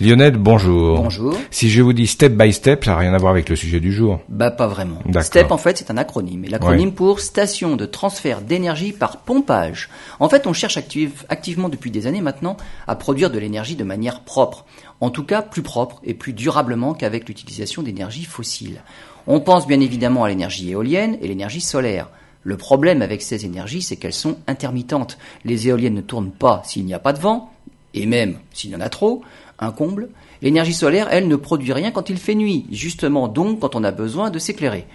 Lionel, bonjour. Bonjour. Si je vous dis step by step, ça n'a rien à voir avec le sujet du jour. Bah pas vraiment. STEP en fait c'est un acronyme. Et l'acronyme pour station de transfert d'énergie par pompage. En fait on cherche active- activement depuis des années maintenant à produire de l'énergie de manière propre. En tout cas plus propre et plus durablement qu'avec l'utilisation d'énergie fossile. On pense bien évidemment à l'énergie éolienne et l'énergie solaire. Le problème avec ces énergies, c'est qu'elles sont intermittentes. Les éoliennes ne tournent pas s'il n'y a pas de vent, et même s'il y en a trop, un comble. L'énergie solaire, elle, ne produit rien quand il fait nuit, justement donc quand on a besoin de s'éclairer.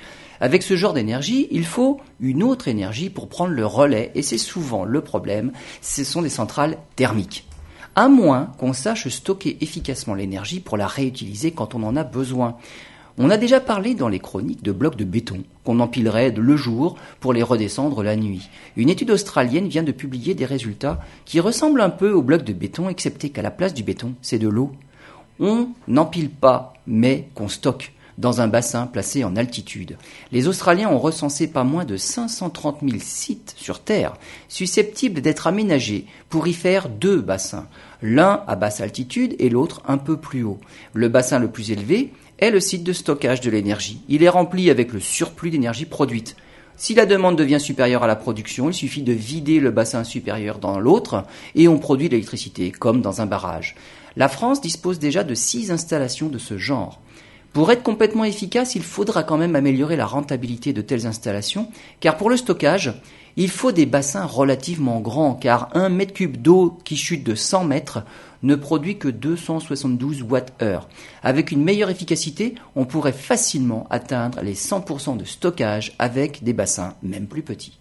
Avec ce genre d'énergie, il faut une autre énergie pour prendre le relais, et c'est souvent le problème, ce sont des centrales thermiques. À moins qu'on sache stocker efficacement l'énergie pour la réutiliser quand on en a besoin. On a déjà parlé dans les chroniques de blocs de béton qu'on empilerait le jour pour les redescendre la nuit. Une étude australienne vient de publier des résultats qui ressemblent un peu aux blocs de béton, excepté qu'à la place du béton, c'est de l'eau. On n'empile pas, mais qu'on stocke dans un bassin placé en altitude. Les Australiens ont recensé pas moins de 530 000 sites sur Terre susceptibles d'être aménagés pour y faire deux bassins, l'un à basse altitude et l'autre un peu plus haut. Le bassin le plus élevé est le site de stockage de l'énergie. Il est rempli avec le surplus d'énergie produite. Si la demande devient supérieure à la production, il suffit de vider le bassin supérieur dans l'autre et on produit l'électricité, comme dans un barrage. La France dispose déjà de six installations de ce genre. Pour être complètement efficace, il faudra quand même améliorer la rentabilité de telles installations, car pour le stockage, il faut des bassins relativement grands, car un mètre cube d'eau qui chute de 100 mètres ne produit que 272 watts-heure. Avec une meilleure efficacité, on pourrait facilement atteindre les 100% de stockage avec des bassins même plus petits.